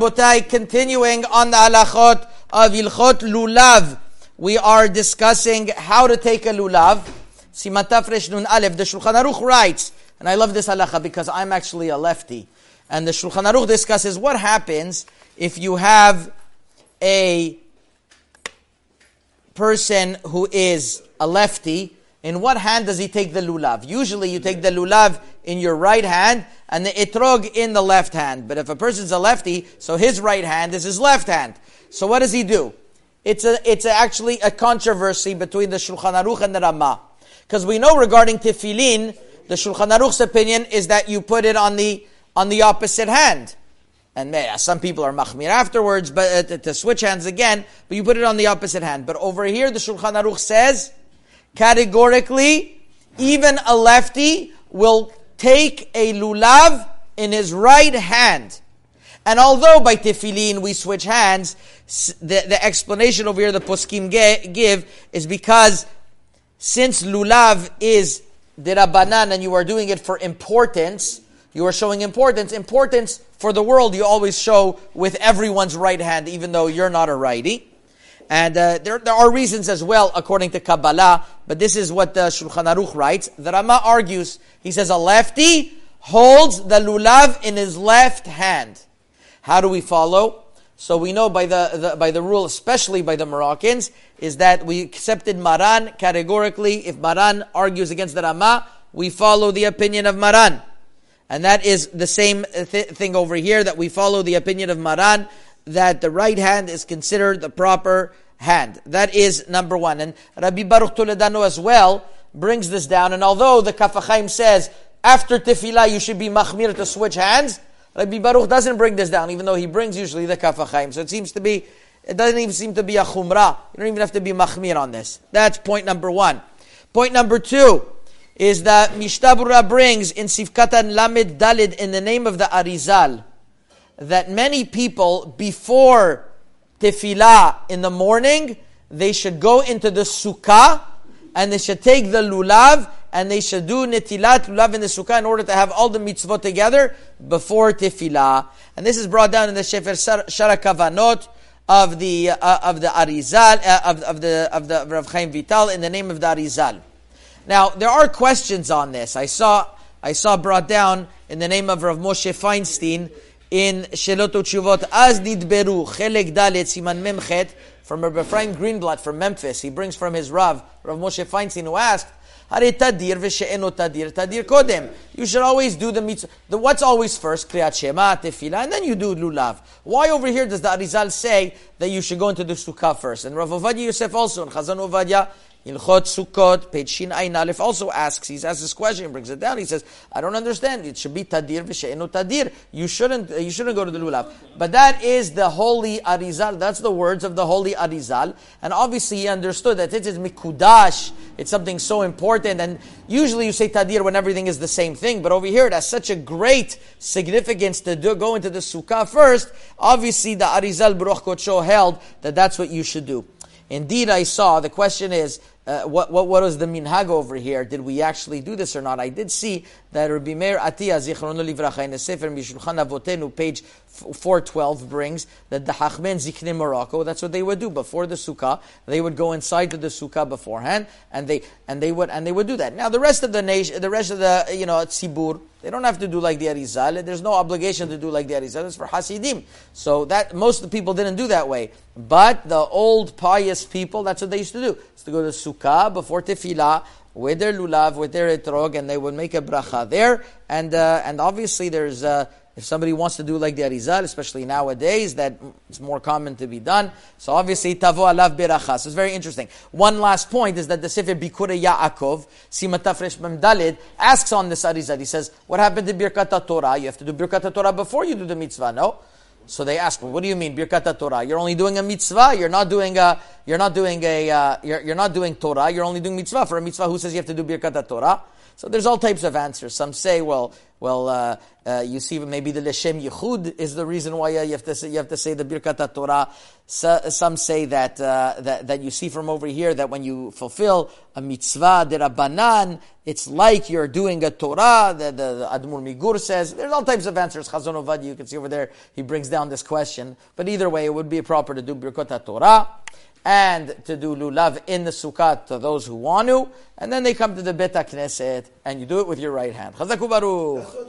Continuing on the halachot of Ilchot Lulav. We are discussing how to take a lulav. Simataf Resh Nun Aleph, the Shulchan Aruch writes, and I love this halacha because I'm actually a lefty. And the Shulchan Aruch discusses what happens if you have a person who is a lefty. In what hand does he take the lulav? Usually you take the lulav in your right hand and the etrog in the left hand. But if a person's a lefty, so his right hand is his left hand. So what does he do? It's a, it's actually a controversy between the Shulchan Aruch and the Ramah. Because we know regarding tefillin, the Shulchan Aruch's opinion is that you put it on the, on the opposite hand. And some people are machmir afterwards, but uh, to switch hands again, but you put it on the opposite hand. But over here, the Shulchan Aruch says, categorically, even a lefty will take a lulav in his right hand. And although by tefillin we switch hands, the, the explanation over here the poskim give is because since lulav is derabanan and you are doing it for importance, you are showing importance. Importance for the world you always show with everyone's right hand, even though you're not a righty. And uh, there, there are reasons as well, according to Kabbalah, but this is what the Shulchan Aruch writes. The Rama argues, he says, a lefty holds the lulav in his left hand. How do we follow? So we know by the, the, by the rule, especially by the Moroccans, is that we accepted Maran categorically. If Maran argues against the Rama, we follow the opinion of Maran. And that is the same th- thing over here, that we follow the opinion of Maran, that the right hand is considered the proper hand. That is number one. And Rabbi Baruch Toledano as well brings this down. And although the Kaf HaChaim says, after tefillah you should be machmir to switch hands, Rabbi Baruch doesn't bring this down, even though he brings usually the Kaf HaChaim. So it seems to be, it doesn't even seem to be a chumrah. You don't even have to be machmir on this. That's point number one. Point number two is that Mishnah Berurah brings in Sifkatan Lamed Dalid in the name of the Arizal that many people before tefillah in the morning, they should go into the sukkah and they should take the lulav and they should do netilat lulav in the sukkah in order to have all the mitzvot together before tefillah. And this is brought down in the Sefer Sha'ar HaKavanot of the uh, of the Arizal uh, of, of the of the Rav Chaim Vital in the name of the Arizal. Now there are questions on this. I saw I saw brought down in the name of Rav Moshe Feinstein in Shelot Utshuvot Az Nidberu Chelek Dalet Siman Memchet from Rabbi Ephraim Greenblatt from Memphis. He brings from his Rav, Rav Moshe Feinstein, who asked, Hare tadir v'she'eno tadir, tadir kodem. You should always do the mitzvah. The, what's always first? Kriyat Shema, Tefillah, and then you do lulav. Why over here does the Arizal say that you should go into the sukkah first? And Rav Ovadia Yosef also, and Chazon Ovadia, Ilchot Sukkot, page Shin Ayin Aleph also asks, he asks this question, brings it down, he says, I don't understand, it should be Tadir v'she'enu Tadir. You shouldn't, uh, you shouldn't go to the Lulav. But that is the holy Arizal, that's the words of the holy Arizal, and obviously he understood that it is Mikudash, it's something so important, and usually you say Tadir when everything is the same thing, but over here it has such a great significance to do, go into the Sukkah first, obviously the Arizal Baruch Kocho held that that's what you should do. Indeed, I saw, the question is, uh, what, what, what was the minhag over here? Did we actually do this or not? I did see that Rabbi Meir Atiyah, Zichrono Livracha, in the Sefer Mishulchan Avotenu, page 412, brings that the Hachmen Zikne Morocco, that's what they would do before the Sukkah. They would go inside to the Sukkah beforehand, and they, and they would, and they would do that. Now, the rest of the nation, the rest of the, you know, Tzibur, they don't have to do like the Arizal. There's no obligation to do like the Arizal. It's for Hasidim. So that, most of the people didn't do that way. But the old pious people, that's what they used to do. It's to go to Sukkah before Tefillah, with their lulav, with their etrog, and they would make a bracha there. And uh, and obviously, there's uh, if somebody wants to do like the Arizal, especially nowadays, that it's more common to be done. So obviously, tavo alav beracha. So it's very interesting. One last point is that the Sefer Bikure Yaakov, Simatafresh Memdalid, asks on this Arizal. He says, "What happened to Birkat Torah? You have to do Birkat Torah before you do the mitzvah, no?" So they ask, well, what do you mean, Birkat Torah? You're only doing a mitzvah. You're not doing a, you're not doing a, uh, you're, you're not doing Torah. You're only doing mitzvah. For a mitzvah, who says you have to do Birkat Torah? So there's all types of answers. Some say, well, well, uh, uh, you see maybe the Leshem Yichud is the reason why uh, you have to say, you have to say the Birkat Torah. So, some say that, uh, that that you see from over here that when you fulfill a mitzvah derabanan, it's like you're doing a Torah. The, the, the Admur Migur says there's all types of answers. Chazon Ovadia, you can see over there, he brings down this question. But either way, it would be proper to do Birkat Torah and to do lulav in the sukkah to those who want to, and then they come to the Bet Knesset, and you do it with your right hand.